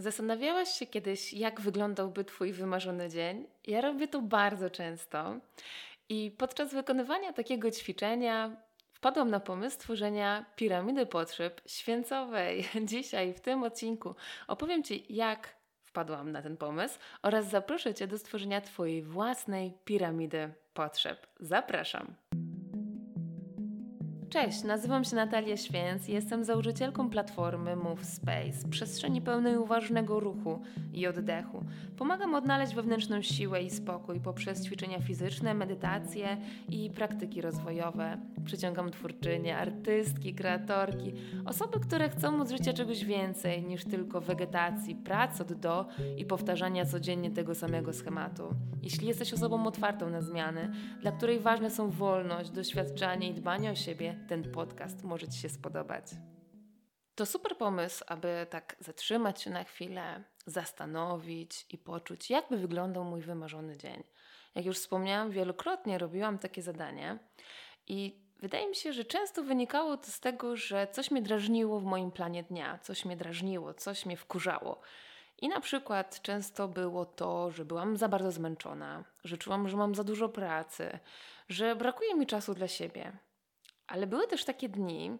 Zastanawiałaś się kiedyś, jak wyglądałby Twój wymarzony dzień? Ja robię to bardzo często. I podczas wykonywania takiego ćwiczenia wpadłam na pomysł tworzenia piramidy potrzeb święcowej. Dzisiaj w tym odcinku opowiem Ci, jak wpadłam na ten pomysł oraz zaproszę Cię do stworzenia Twojej własnej piramidy potrzeb. Zapraszam. Cześć, nazywam się Natalia Święc i jestem założycielką platformy Move Space, przestrzeni pełnej uważnego ruchu i oddechu. Pomagam odnaleźć wewnętrzną siłę i spokój poprzez ćwiczenia fizyczne, medytacje i praktyki rozwojowe. Przyciągam twórczynie, artystki, kreatorki, osoby, które chcą od życia czegoś więcej niż tylko wegetacji, prac od do i powtarzania codziennie tego samego schematu. Jeśli jesteś osobą otwartą na zmiany, dla której ważne są wolność, doświadczanie i dbanie o siebie, ten podcast może Ci się spodobać. To super pomysł, aby tak zatrzymać się na chwilę, zastanowić i poczuć, jakby wyglądał mój wymarzony dzień. Jak już wspomniałam, wielokrotnie robiłam takie zadanie i wydaje mi się, że często wynikało to z tego, że coś mnie drażniło w moim planie dnia, coś mnie drażniło, coś mnie wkurzało. I na przykład często było to, że byłam za bardzo zmęczona, że czułam, że mam za dużo pracy, że brakuje mi czasu dla siebie. Ale były też takie dni,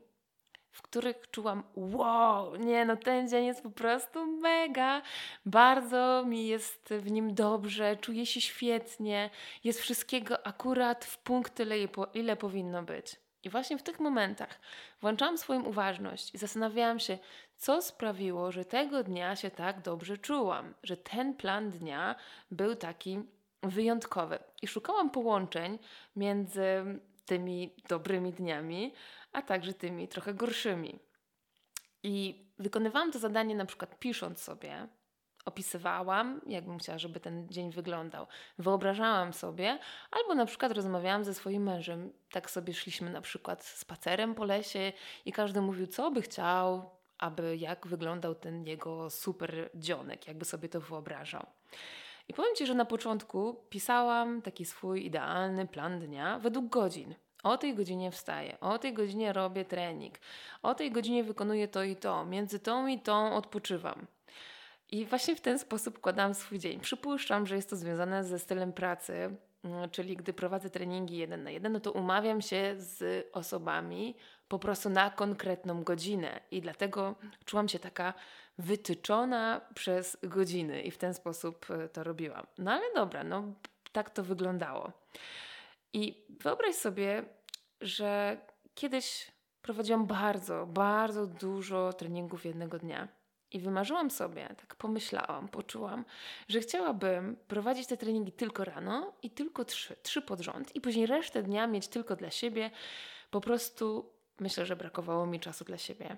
w których czułam, wow, nie no, ten dzień jest po prostu mega, bardzo mi jest w nim dobrze, czuję się świetnie, jest wszystkiego akurat w punkt tyle, ile powinno być. I właśnie w tych momentach włączałam swoją uważność i zastanawiałam się, co sprawiło, że tego dnia się tak dobrze czułam, że ten plan dnia był taki wyjątkowy. I szukałam połączeń między tymi dobrymi dniami, a także tymi trochę gorszymi. I wykonywałam to zadanie na przykład pisząc sobie, opisywałam, jakbym chciała, żeby ten dzień wyglądał. Wyobrażałam sobie, albo na przykład rozmawiałam ze swoim mężem. Tak sobie szliśmy na przykład spacerem po lesie i każdy mówił, co by chciał, aby jak wyglądał ten jego super dzionek, jakby sobie to wyobrażał. I powiem Ci, że na początku pisałam taki swój idealny plan dnia według godzin. O tej godzinie wstaję, o tej godzinie robię trening, o tej godzinie wykonuję to i to, między tą i tą odpoczywam. I właśnie w ten sposób układam swój dzień. Przypuszczam, że jest to związane ze stylem pracy, mm, czyli gdy prowadzę treningi jeden na jeden, no to umawiam się z osobami po prostu na konkretną godzinę i dlatego czułam się taka wytyczona przez godziny i w ten sposób e, to robiłam. No ale dobra, no tak to wyglądało. I wyobraź sobie, że kiedyś prowadziłam bardzo, bardzo dużo treningów jednego dnia. I wymarzyłam sobie, tak pomyślałam, poczułam, że chciałabym prowadzić te treningi tylko rano i tylko trzy, trzy pod rząd, i później resztę dnia mieć tylko dla siebie. Po prostu myślę, że brakowało mi czasu dla siebie.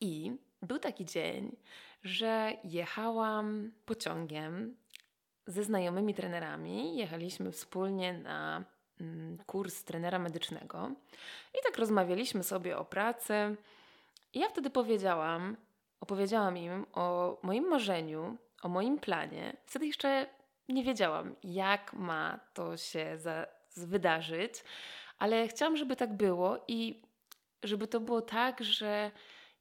I był taki dzień, że jechałam pociągiem ze znajomymi trenerami. Jechaliśmy wspólnie na mm, kurs trenera medycznego i tak rozmawialiśmy sobie o pracy. I ja wtedy powiedziałam, opowiedziałam im o moim marzeniu, o moim planie. Wtedy jeszcze nie wiedziałam, jak ma to się za, wydarzyć, ale chciałam, żeby tak było i żeby to było tak, że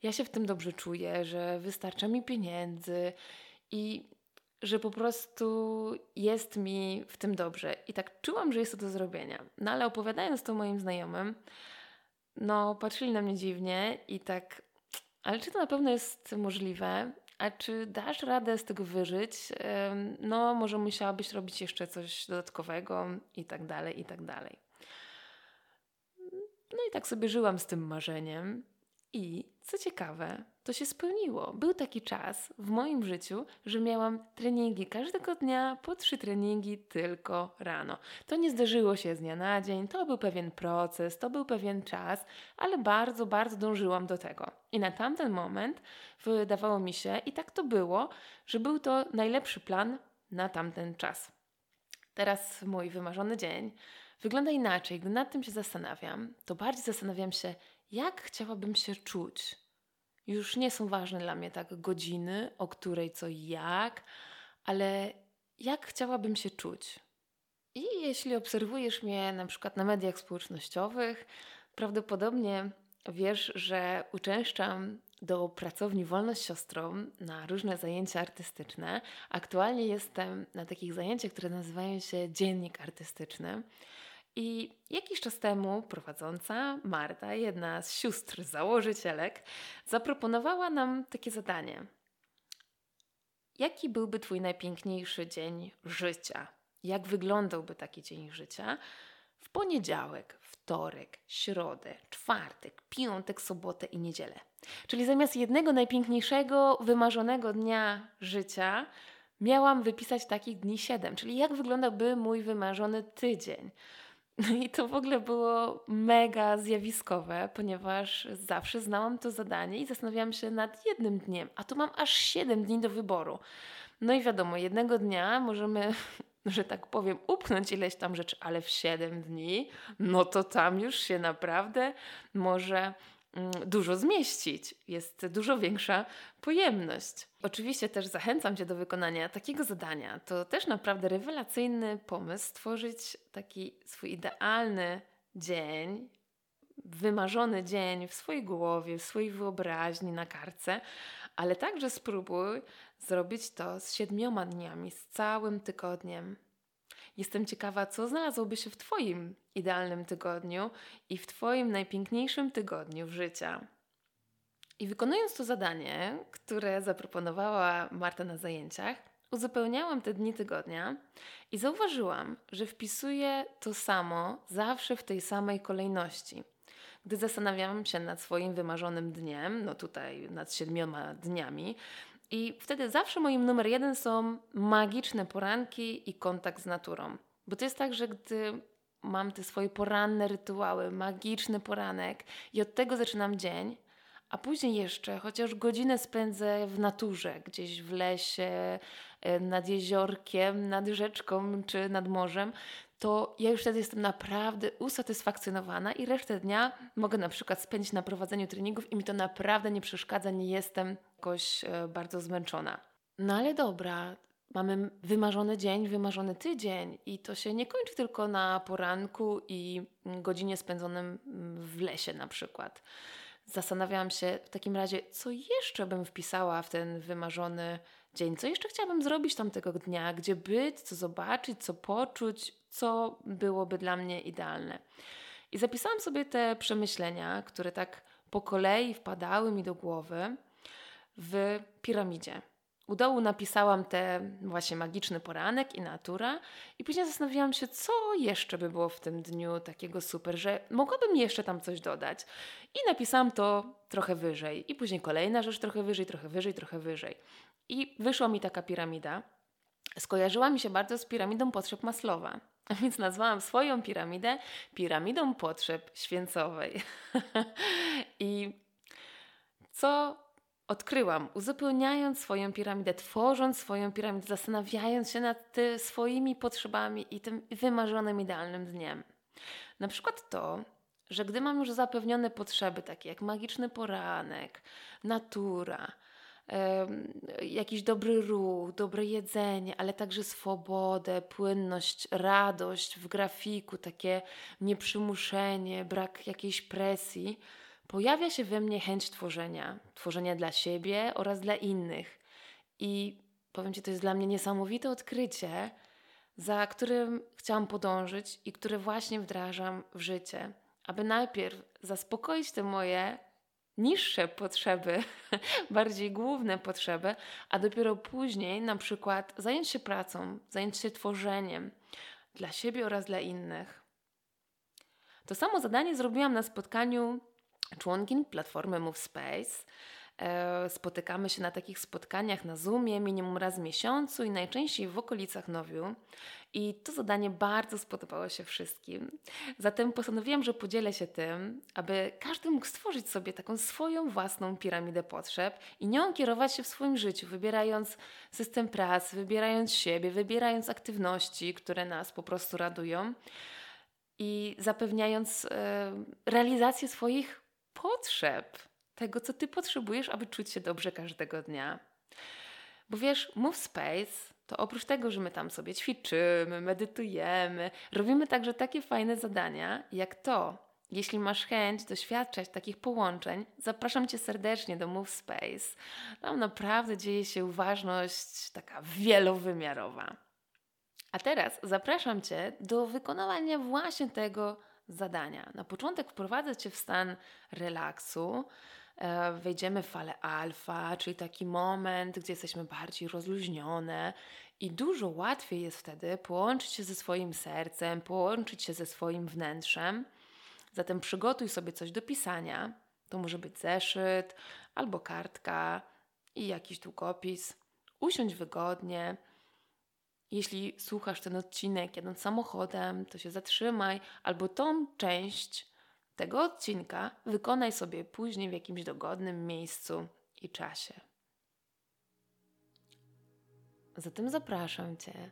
ja się w tym dobrze czuję, że wystarcza mi pieniędzy i że po prostu jest mi w tym dobrze. I tak czułam, że jest to do zrobienia. No ale opowiadając to moim znajomym, no patrzyli na mnie dziwnie i tak, ale czy to na pewno jest możliwe? A czy dasz radę z tego wyżyć? No, może musiałabyś robić jeszcze coś dodatkowego i tak dalej, i tak dalej. No i tak sobie żyłam z tym marzeniem. I co ciekawe, to się spełniło. Był taki czas w moim życiu, że miałam treningi każdego dnia, po trzy treningi tylko rano. To nie zdarzyło się z dnia na dzień, to był pewien proces, to był pewien czas, ale bardzo, bardzo dążyłam do tego. I na tamten moment wydawało mi się, i tak to było, że był to najlepszy plan na tamten czas. Teraz mój wymarzony dzień wygląda inaczej. Gdy nad tym się zastanawiam, to bardziej zastanawiam się, jak chciałabym się czuć. Już nie są ważne dla mnie tak godziny, o której co i jak, ale jak chciałabym się czuć. I jeśli obserwujesz mnie na przykład na mediach społecznościowych, prawdopodobnie wiesz, że uczęszczam do pracowni Wolność Siostrą na różne zajęcia artystyczne. Aktualnie jestem na takich zajęciach, które nazywają się Dziennik Artystyczny. I jakiś czas temu prowadząca Marta, jedna z sióstr założycielek, zaproponowała nam takie zadanie. Jaki byłby Twój najpiękniejszy dzień życia? Jak wyglądałby taki dzień życia? W poniedziałek, wtorek, środę, czwartek, piątek, sobotę i niedzielę. Czyli zamiast jednego najpiękniejszego, wymarzonego dnia życia, miałam wypisać takich dni siedem. Czyli jak wyglądałby mój wymarzony tydzień? I to w ogóle było mega zjawiskowe, ponieważ zawsze znałam to zadanie i zastanawiałam się nad jednym dniem, a tu mam aż 7 dni do wyboru. No i wiadomo, jednego dnia możemy, że tak powiem, upchnąć ileś tam rzeczy, ale w 7 dni, no to tam już się naprawdę może dużo zmieścić, jest dużo większa pojemność. Oczywiście też zachęcam Cię do wykonania takiego zadania. To też naprawdę rewelacyjny pomysł stworzyć taki swój idealny dzień, wymarzony dzień w swojej głowie, w swojej wyobraźni, na kartce, ale także spróbuj zrobić to z siedmioma dniami, z całym tygodniem. Jestem ciekawa, co znalazłoby się w Twoim idealnym tygodniu i w Twoim najpiękniejszym tygodniu życia. I wykonując to zadanie, które zaproponowała Marta na zajęciach, uzupełniałam te dni tygodnia i zauważyłam, że wpisuję to samo zawsze w tej samej kolejności. Gdy zastanawiałam się nad swoim wymarzonym dniem, no tutaj nad siedmioma dniami, i wtedy zawsze moim numer jeden są magiczne poranki i kontakt z naturą. Bo to jest tak, że gdy mam te swoje poranne rytuały, magiczny poranek i od tego zaczynam dzień, a później jeszcze chociaż godzinę spędzę w naturze, gdzieś w lesie, e, nad jeziorkiem, nad rzeczką czy nad morzem, to ja już wtedy jestem naprawdę usatysfakcjonowana i resztę dnia mogę na przykład spędzić na prowadzeniu treningów i mi to naprawdę nie przeszkadza, nie jestem jakoś e, bardzo zmęczona. No ale dobra, mamy wymarzony dzień, wymarzony tydzień i to się nie kończy tylko na poranku i godzinie spędzonym w lesie na przykład. Zastanawiałam się w takim razie, co jeszcze bym wpisała w ten wymarzony dzień, co jeszcze chciałabym zrobić tamtego dnia, gdzie być, co zobaczyć, co poczuć, co byłoby dla mnie idealne. I zapisałam sobie te przemyślenia, które tak po kolei wpadały mi do głowy w piramidzie. U dołu napisałam te właśnie magiczny poranek i natura i później zastanawiałam się, co jeszcze by było w tym dniu takiego super, że mogłabym jeszcze tam coś dodać. I napisałam to trochę wyżej. I później kolejna rzecz trochę wyżej, trochę wyżej, trochę wyżej. I wyszła mi taka piramida. Skojarzyła mi się bardzo z piramidą potrzeb Maslowa. A więc nazwałam swoją piramidę piramidą potrzeb święcowej. I co odkryłam, uzupełniając swoją piramidę, tworząc swoją piramidę, zastanawiając się nad swoimi potrzebami i tym wymarzonym idealnym dniem. Na przykład to, że gdy mam już zapewnione potrzeby, takie jak magiczny poranek, natura, jakiś dobry ruch, dobre jedzenie, ale także swobodę, płynność, radość w grafiku, takie nieprzymuszenie, brak jakiejś presji, pojawia się we mnie chęć tworzenia, tworzenia dla siebie oraz dla innych. I powiem Ci, to jest dla mnie niesamowite odkrycie, za którym chciałam podążyć i które właśnie wdrażam w życie, aby najpierw zaspokoić te moje niższe potrzeby, bardziej główne potrzeby, a dopiero później na przykład zająć się pracą, zająć się tworzeniem dla siebie oraz dla innych. To samo zadanie zrobiłam na spotkaniu członkin platformy MoveSpace. E, spotykamy się na takich spotkaniach na Zoomie minimum raz w miesiącu i najczęściej w okolicach Nowiu. I to zadanie bardzo spodobało się wszystkim. Zatem postanowiłam, że podzielę się tym, aby każdy mógł stworzyć sobie taką swoją własną piramidę potrzeb i nią kierować się w swoim życiu, wybierając system pracy, wybierając siebie, wybierając aktywności, które nas po prostu radują i zapewniając e, realizację swoich potrzeb, tego, co ty potrzebujesz, aby czuć się dobrze każdego dnia. Bo wiesz, Move Space to oprócz tego, że my tam sobie ćwiczymy, medytujemy, robimy także takie fajne zadania, jak to, Jeśli masz chęć doświadczać takich połączeń, zapraszam Cię serdecznie do Move Space. Tam naprawdę dzieje się uważność taka wielowymiarowa. A teraz zapraszam Cię do wykonywania właśnie tego zadania. Na początek wprowadzę Cię w stan relaksu. E, wejdziemy w falę alfa, czyli taki moment, gdzie jesteśmy bardziej rozluźnione i dużo łatwiej jest wtedy połączyć się ze swoim sercem, połączyć się ze swoim wnętrzem. Zatem przygotuj sobie coś do pisania. To może być zeszyt albo kartka i jakiś długopis. Usiądź wygodnie. Jeśli słuchasz ten odcinek jadąc samochodem, to się zatrzymaj, albo tą część tego odcinka wykonaj sobie później w jakimś dogodnym miejscu i czasie. Zatem zapraszam Cię.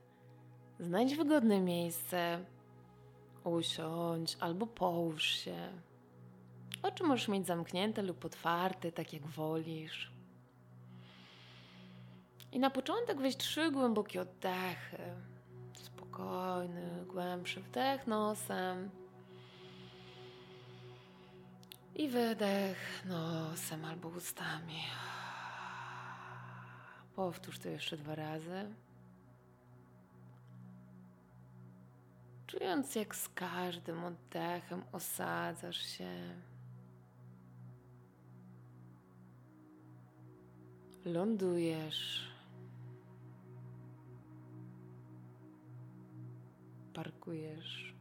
Znajdź wygodne miejsce, usiądź albo połóż się. Oczy możesz mieć zamknięte lub otwarte, tak jak wolisz. I na początek weź trzy głębokie oddechy. Spokojny, głębszy wdech nosem. I wydech nosem albo ustami. Powtórz to jeszcze dwa razy. Czując jak z każdym oddechem osadzasz się. Lądujesz. Parkujesz.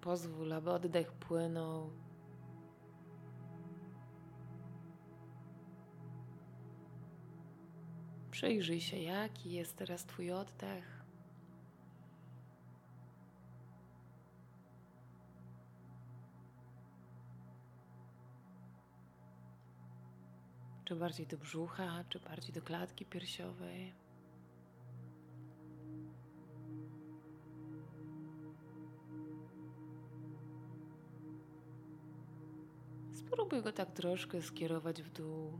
Pozwól, aby oddech płynął. Przyjrzyj się, jaki jest teraz Twój oddech. Czy bardziej do brzucha, czy bardziej do klatki piersiowej? Spróbuj go tak troszkę skierować w dół,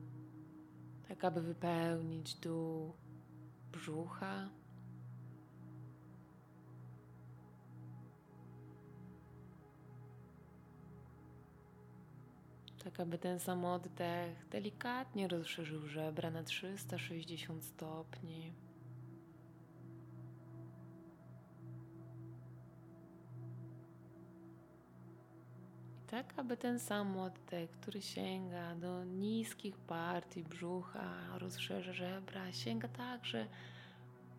tak aby wypełnić dół brzucha. Tak, aby ten sam oddech delikatnie rozszerzył żebra na 360 stopni. tak aby ten sam oddech, który sięga do niskich partii brzucha, rozszerza żebra, sięga także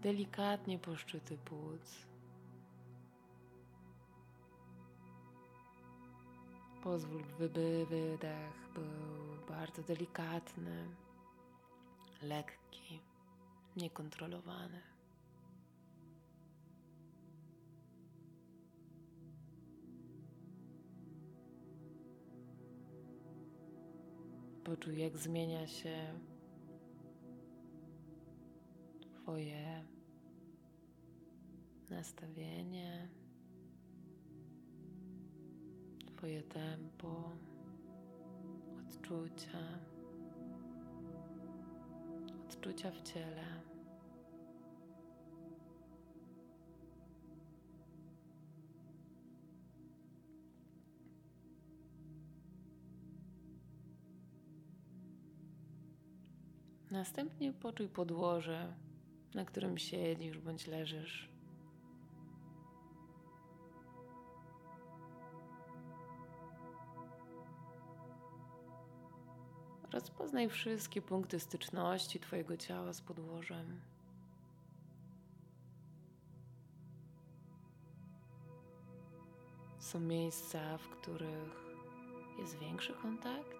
delikatnie po szczyty płuc. Pozwól, by wydech był bardzo delikatny, lekki, niekontrolowany. Poczuj, jak zmienia się Twoje nastawienie, Twoje tempo, odczucia, odczucia w ciele. Następnie poczuj podłoże, na którym siedzisz bądź leżysz. Rozpoznaj wszystkie punkty styczności Twojego ciała z podłożem. Są miejsca, w których jest większy kontakt,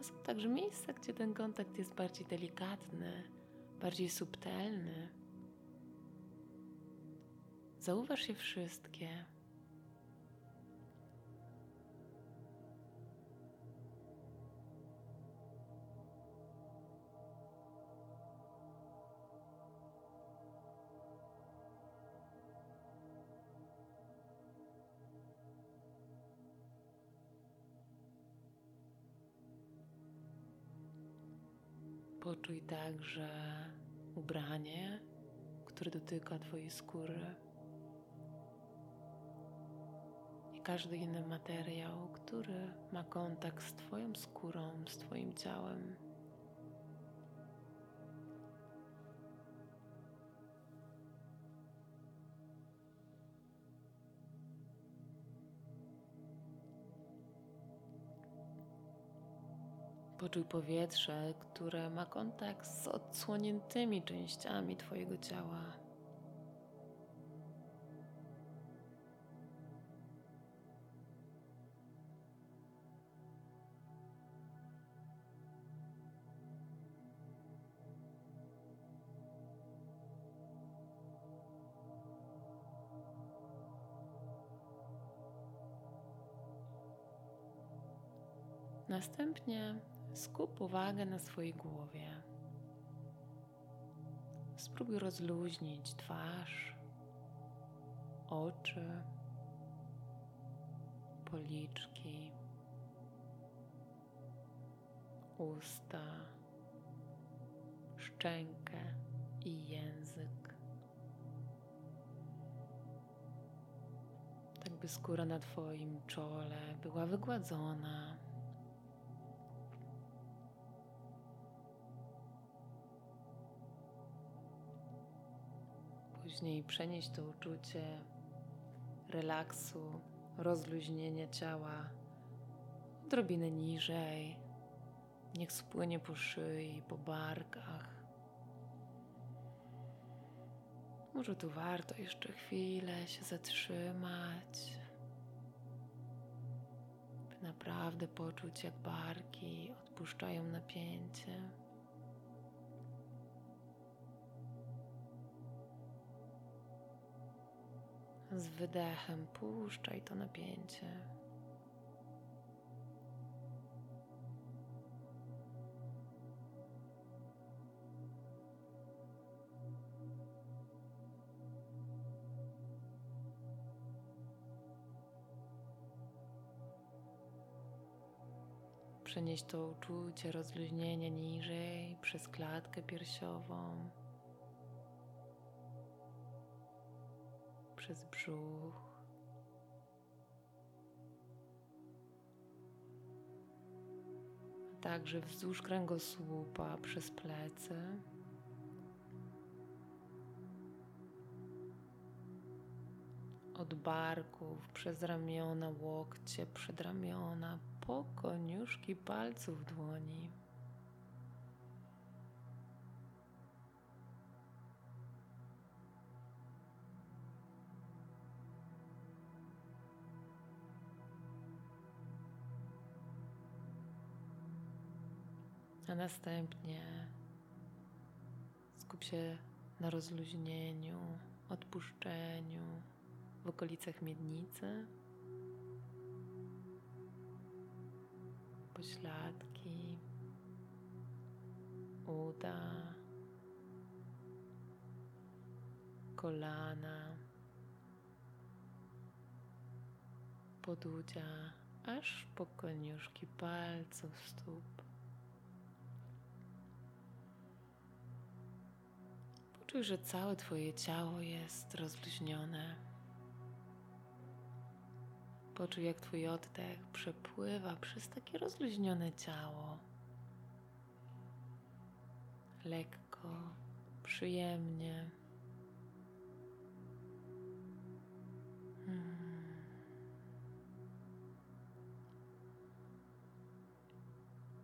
a są także miejsca, gdzie ten kontakt jest bardziej delikatny, bardziej subtelny. Zauważ je wszystkie. Także ubranie, które dotyka Twojej skóry i każdy inny materiał, który ma kontakt z Twoją skórą, z Twoim ciałem. Poczuj powietrze, które ma kontakt z odsłoniętymi częściami Twojego ciała. Następnie skup uwagę na swojej głowie. Spróbuj rozluźnić twarz, oczy, policzki, usta, szczękę i język. Tak by skóra na Twoim czole była wygładzona później przenieść to uczucie relaksu, rozluźnienia ciała odrobinę niżej. Niech spłynie po szyi, po barkach. Może tu warto jeszcze chwilę się zatrzymać, by naprawdę poczuć, jak barki odpuszczają napięcie. Z wydechem puszczaj to napięcie. Przenieść to uczucie rozluźnienia niżej przez klatkę piersiową. Przez brzuch. Także wzdłuż kręgosłupa przez plecy. Od barków, przez ramiona, łokcie, przedramiona, po koniuszki palców dłoni. A następnie skup się na rozluźnieniu, odpuszczeniu w okolicach miednicy, pośladki, uda, kolana, podudzia, aż po koniuszki palców stóp. Czuj, że całe Twoje ciało jest rozluźnione. Poczuj, jak Twój oddech przepływa przez takie rozluźnione ciało. Lekko, przyjemnie. Hmm.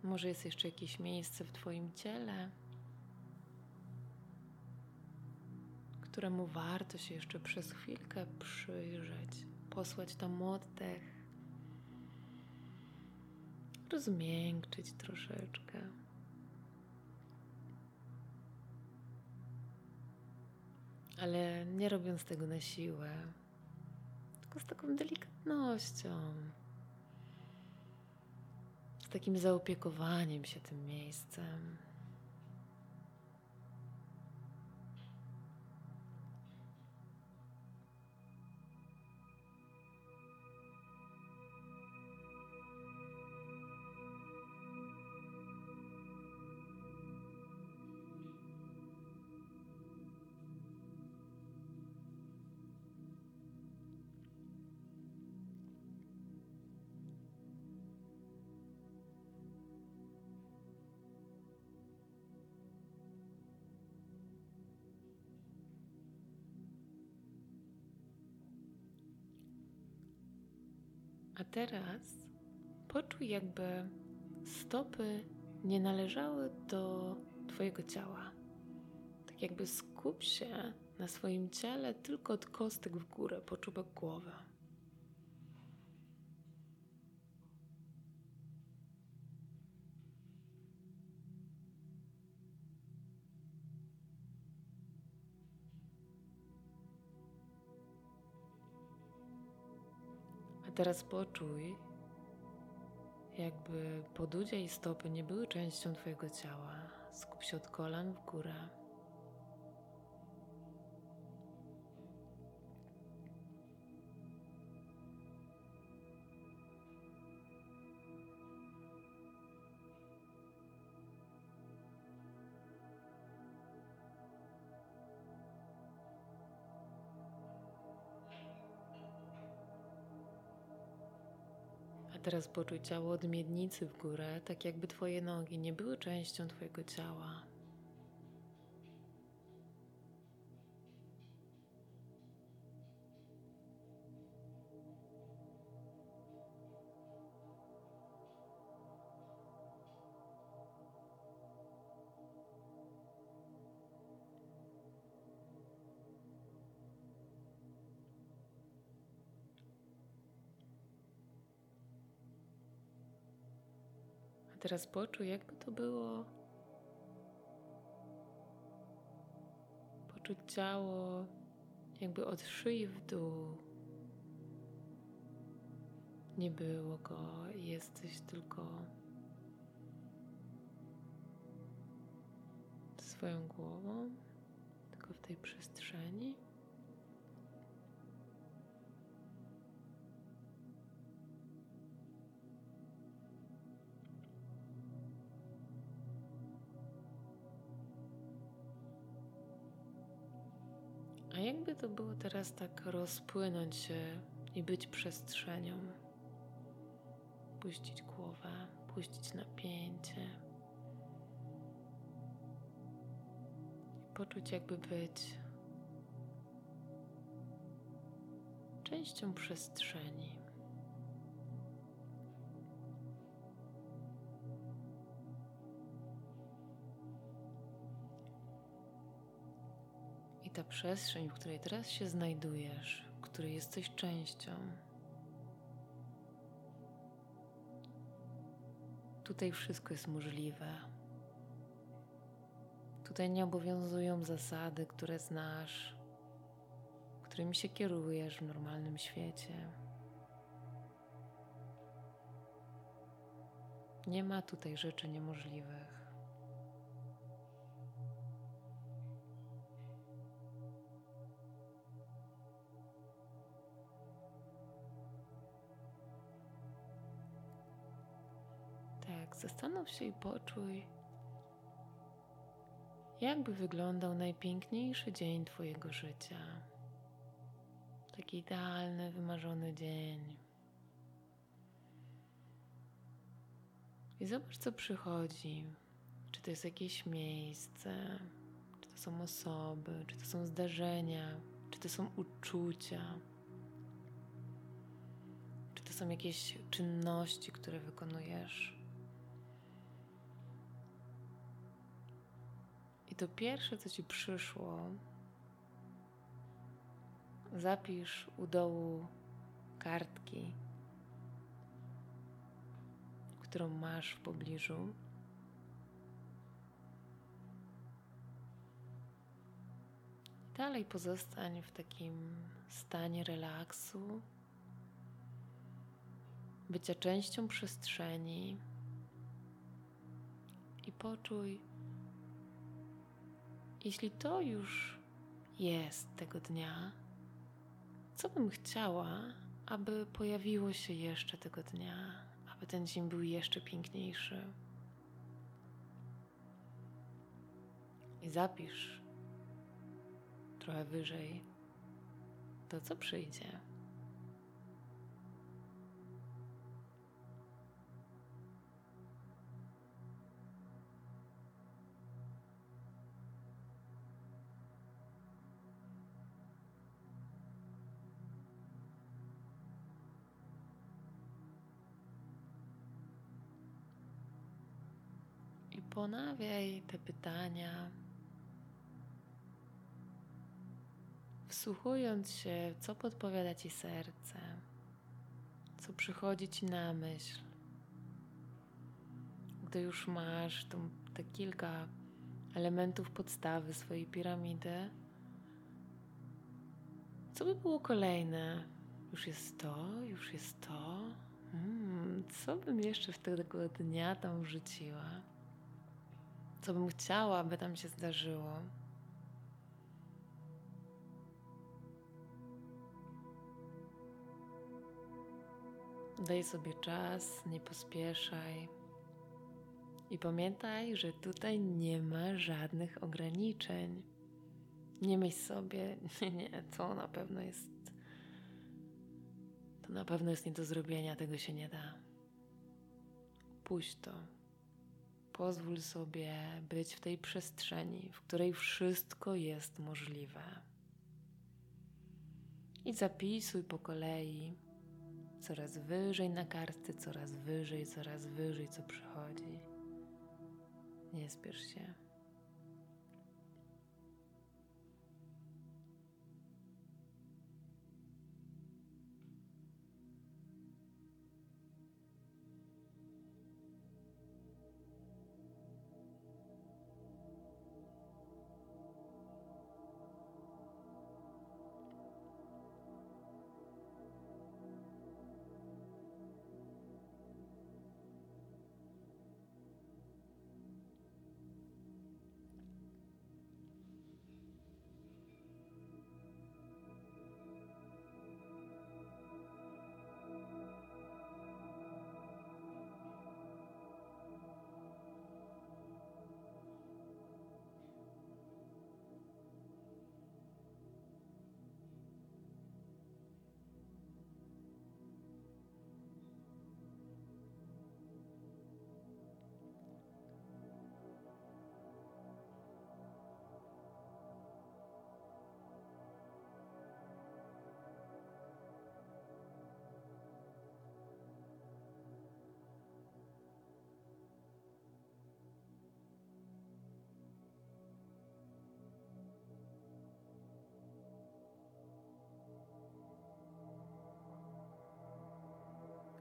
Może jest jeszcze jakieś miejsce w Twoim ciele, któremu warto się jeszcze przez chwilkę przyjrzeć, posłać tam oddech, rozmiękczyć troszeczkę. Ale nie robiąc tego na siłę, tylko z taką delikatnością, z takim zaopiekowaniem się tym miejscem. Teraz poczuj, jakby stopy nie należały do Twojego ciała. Tak jakby skup się na swoim ciele tylko od kostek w górę, po czubek głowy. Teraz poczuj, jakby podudzia i stopy nie były częścią Twojego ciała. Skup się od kolan w górę. Teraz poczuj ciało od miednicy w górę, tak jakby Twoje nogi nie były częścią Twojego ciała. Teraz poczuj, jakby to było. Poczuć ciało, jakby od szyi w dół. Nie było go, jesteś tylko swoją głową, tylko w tej przestrzeni. Jakby to było teraz tak rozpłynąć się i być przestrzenią? Puścić głowę, puścić napięcie. I poczuć, jakby być częścią przestrzeni. Ta przestrzeń, w której teraz się znajdujesz, w której jesteś częścią, tutaj wszystko jest możliwe. Tutaj nie obowiązują zasady, które znasz, którymi się kierujesz w normalnym świecie. Nie ma tutaj rzeczy niemożliwych. Zastanów się i poczuj, jakby wyglądał najpiękniejszy dzień Twojego życia. Taki idealny, wymarzony dzień. I zobacz, co przychodzi. Czy to jest jakieś miejsce, czy to są osoby, czy to są zdarzenia, czy to są uczucia, czy to są jakieś czynności, które wykonujesz. To pierwsze, co ci przyszło, zapisz u dołu kartki, którą masz w pobliżu. Dalej pozostań w takim stanie relaksu, bycia częścią przestrzeni i poczuj, jeśli to już jest tego dnia, co bym chciała, aby pojawiło się jeszcze tego dnia, aby ten dzień był jeszcze piękniejszy. I zapisz trochę wyżej to, co przyjdzie. Ponawiaj te pytania, wsłuchując się, co podpowiada ci serce, co przychodzi ci na myśl. Gdy już masz tą, te kilka elementów podstawy swojej piramidy, co by było kolejne? Już jest to, już jest to. Hmm, co bym jeszcze w tego dnia tam wrzuciła? Co bym chciała, by tam się zdarzyło? Daj sobie czas, nie pospieszaj. I pamiętaj, że tutaj nie ma żadnych ograniczeń. Nie myśl sobie, nie, nie, to na pewno jest. To na pewno jest nie do zrobienia, tego się nie da. Puść to. Pozwól sobie być w tej przestrzeni, w której wszystko jest możliwe. I zapisuj po kolei coraz wyżej na kartce, coraz wyżej, coraz wyżej, co przychodzi. Nie spiesz się.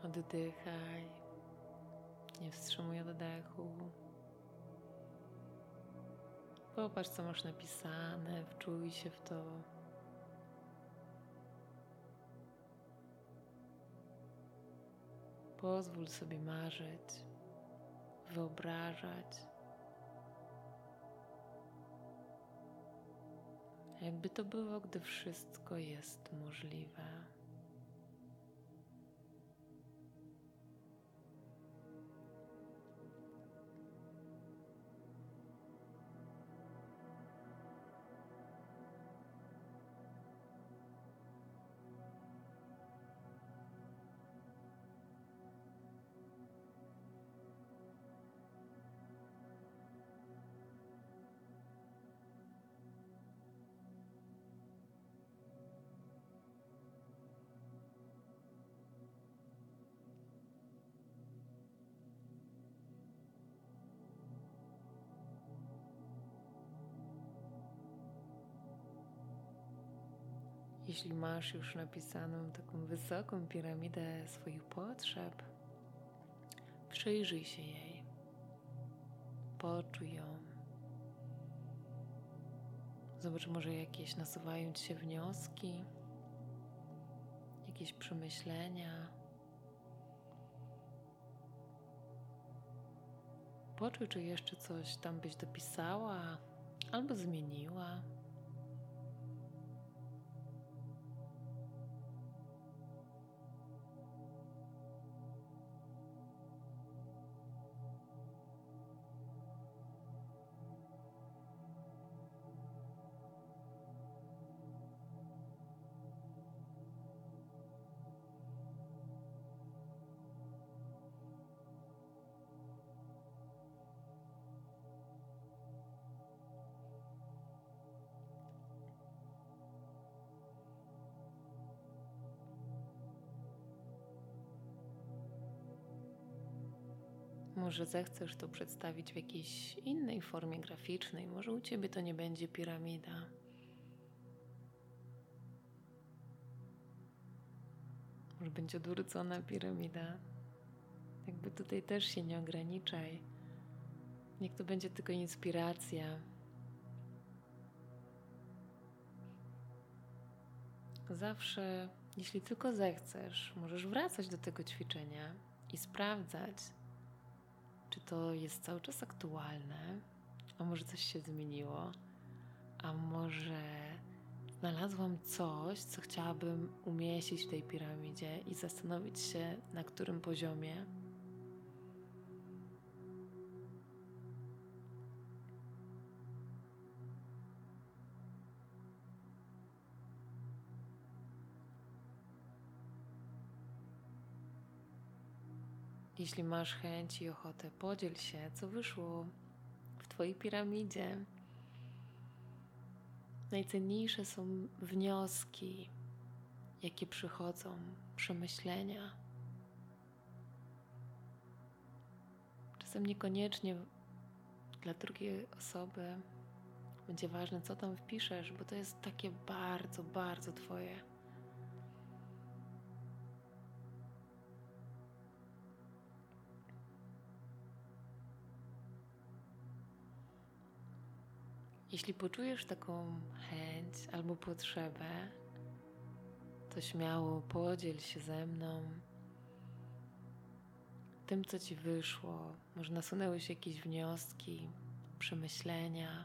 Oddychaj. Nie wstrzymuj oddechu. Popatrz, co masz napisane, wczuj się w to. Pozwól sobie marzyć, wyobrażać. Jakby to było, gdy wszystko jest możliwe. Jeśli masz już napisaną taką wysoką piramidę swoich potrzeb, przyjrzyj się jej, poczuj ją. Zobacz, może jakieś nasuwają ci się wnioski, jakieś przemyślenia. Poczuj, czy jeszcze coś tam byś dopisała albo zmieniła. Może zechcesz to przedstawić w jakiejś innej formie graficznej, może u ciebie to nie będzie piramida. Może będzie odwrócona piramida. Jakby tutaj też się nie ograniczaj. Niech to będzie tylko inspiracja. Zawsze, jeśli tylko zechcesz, możesz wracać do tego ćwiczenia i sprawdzać, czy to jest cały czas aktualne, a może coś się zmieniło, a może znalazłam coś, co chciałabym umieścić w tej piramidzie i zastanowić się, na którym poziomie. Jeśli masz chęć i ochotę, podziel się, co wyszło w Twojej piramidzie. Najcenniejsze są wnioski, jakie przychodzą, przemyślenia. Czasem niekoniecznie dla drugiej osoby będzie ważne, co tam wpiszesz, bo to jest takie bardzo, bardzo Twoje. Jeśli poczujesz taką chęć albo potrzebę, to śmiało podziel się ze mną tym, co ci wyszło. Może nasunęły się jakieś wnioski, przemyślenia.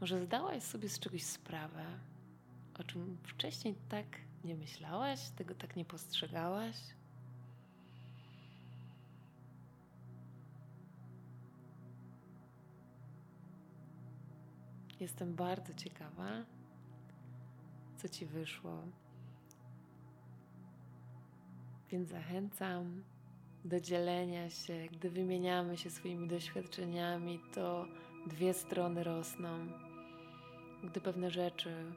Może zdałaś sobie z czegoś sprawę, o czym wcześniej tak nie myślałaś, tego tak nie postrzegałaś. Jestem bardzo ciekawa, co Ci wyszło. Więc zachęcam do dzielenia się. Gdy wymieniamy się swoimi doświadczeniami, to dwie strony rosną. Gdy pewne rzeczy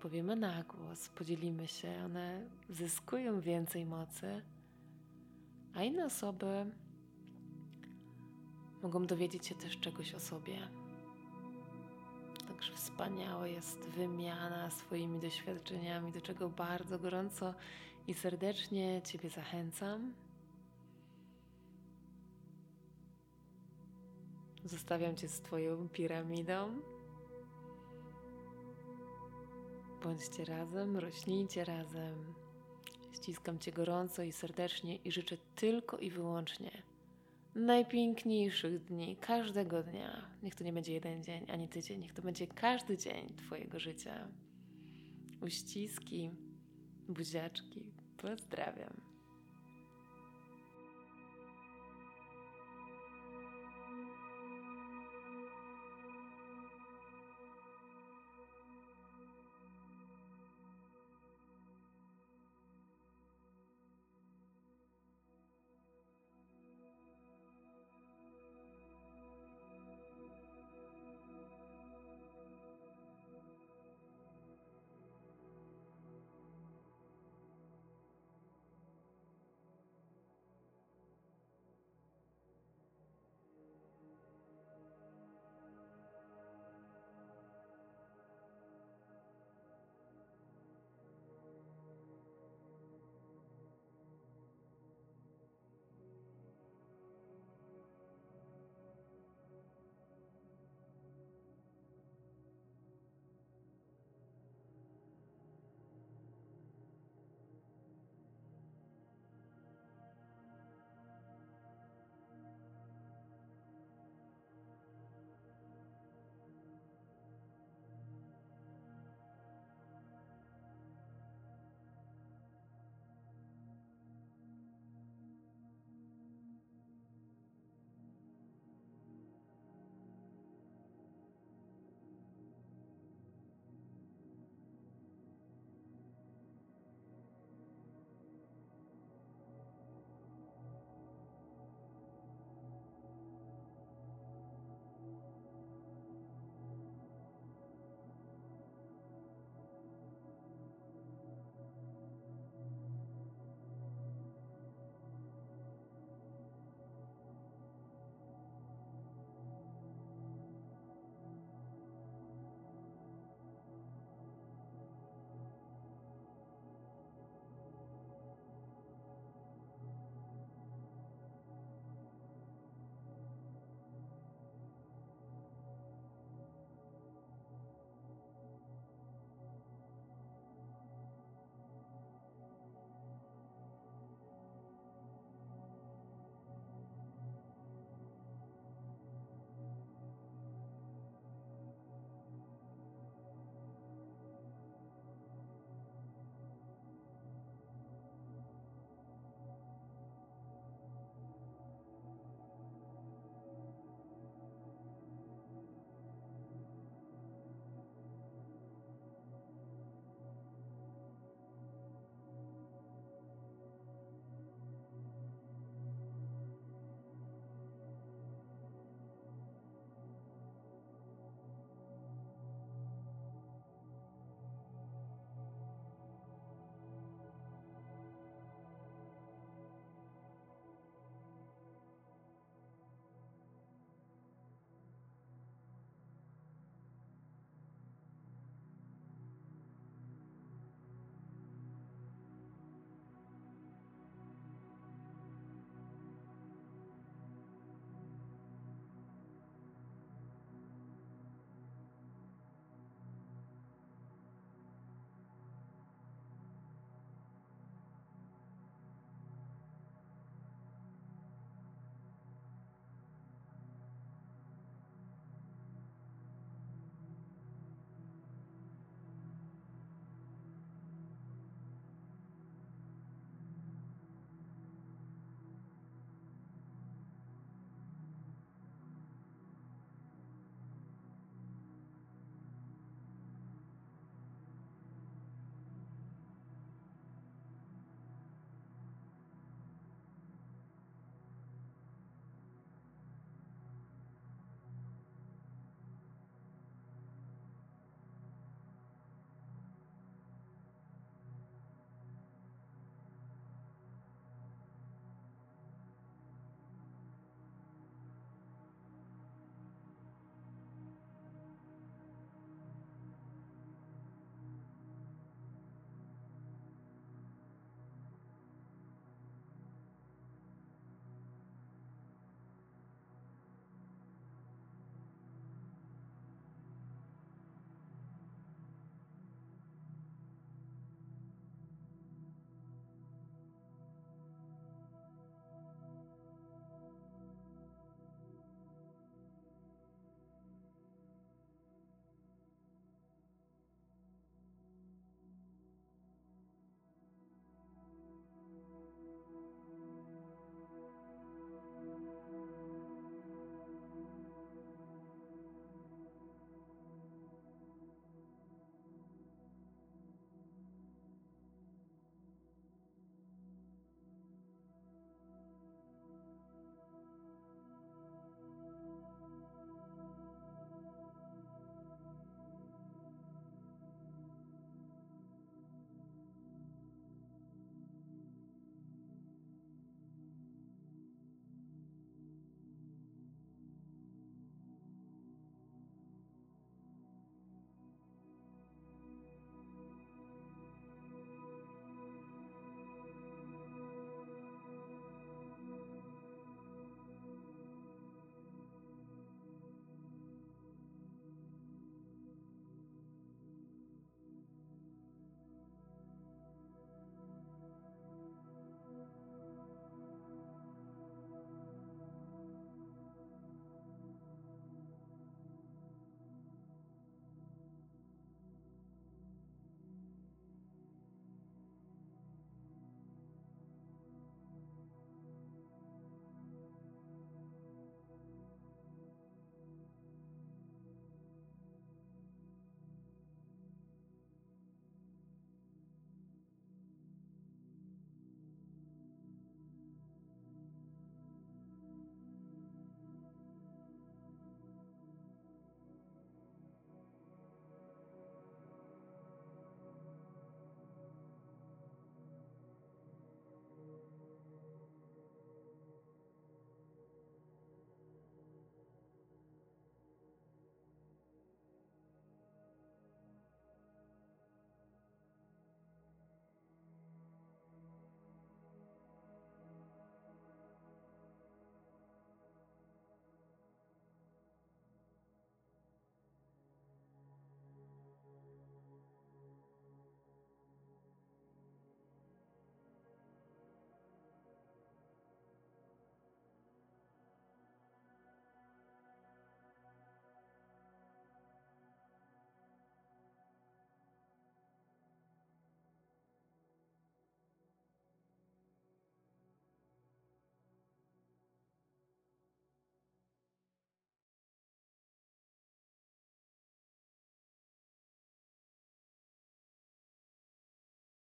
powiemy na głos, podzielimy się, one zyskują więcej mocy, a inne osoby mogą dowiedzieć się też czegoś o sobie. Także wspaniała jest wymiana swoimi doświadczeniami, do czego bardzo gorąco i serdecznie Ciebie zachęcam. Zostawiam Cię z Twoją piramidą. Bądźcie razem, rośnijcie razem. Ściskam Cię gorąco i serdecznie i życzę tylko i wyłącznie najpiękniejszych dni, każdego dnia. Niech to nie będzie jeden dzień ani tydzień, niech to będzie każdy dzień Twojego życia. Uściski, buziaczki. Pozdrawiam.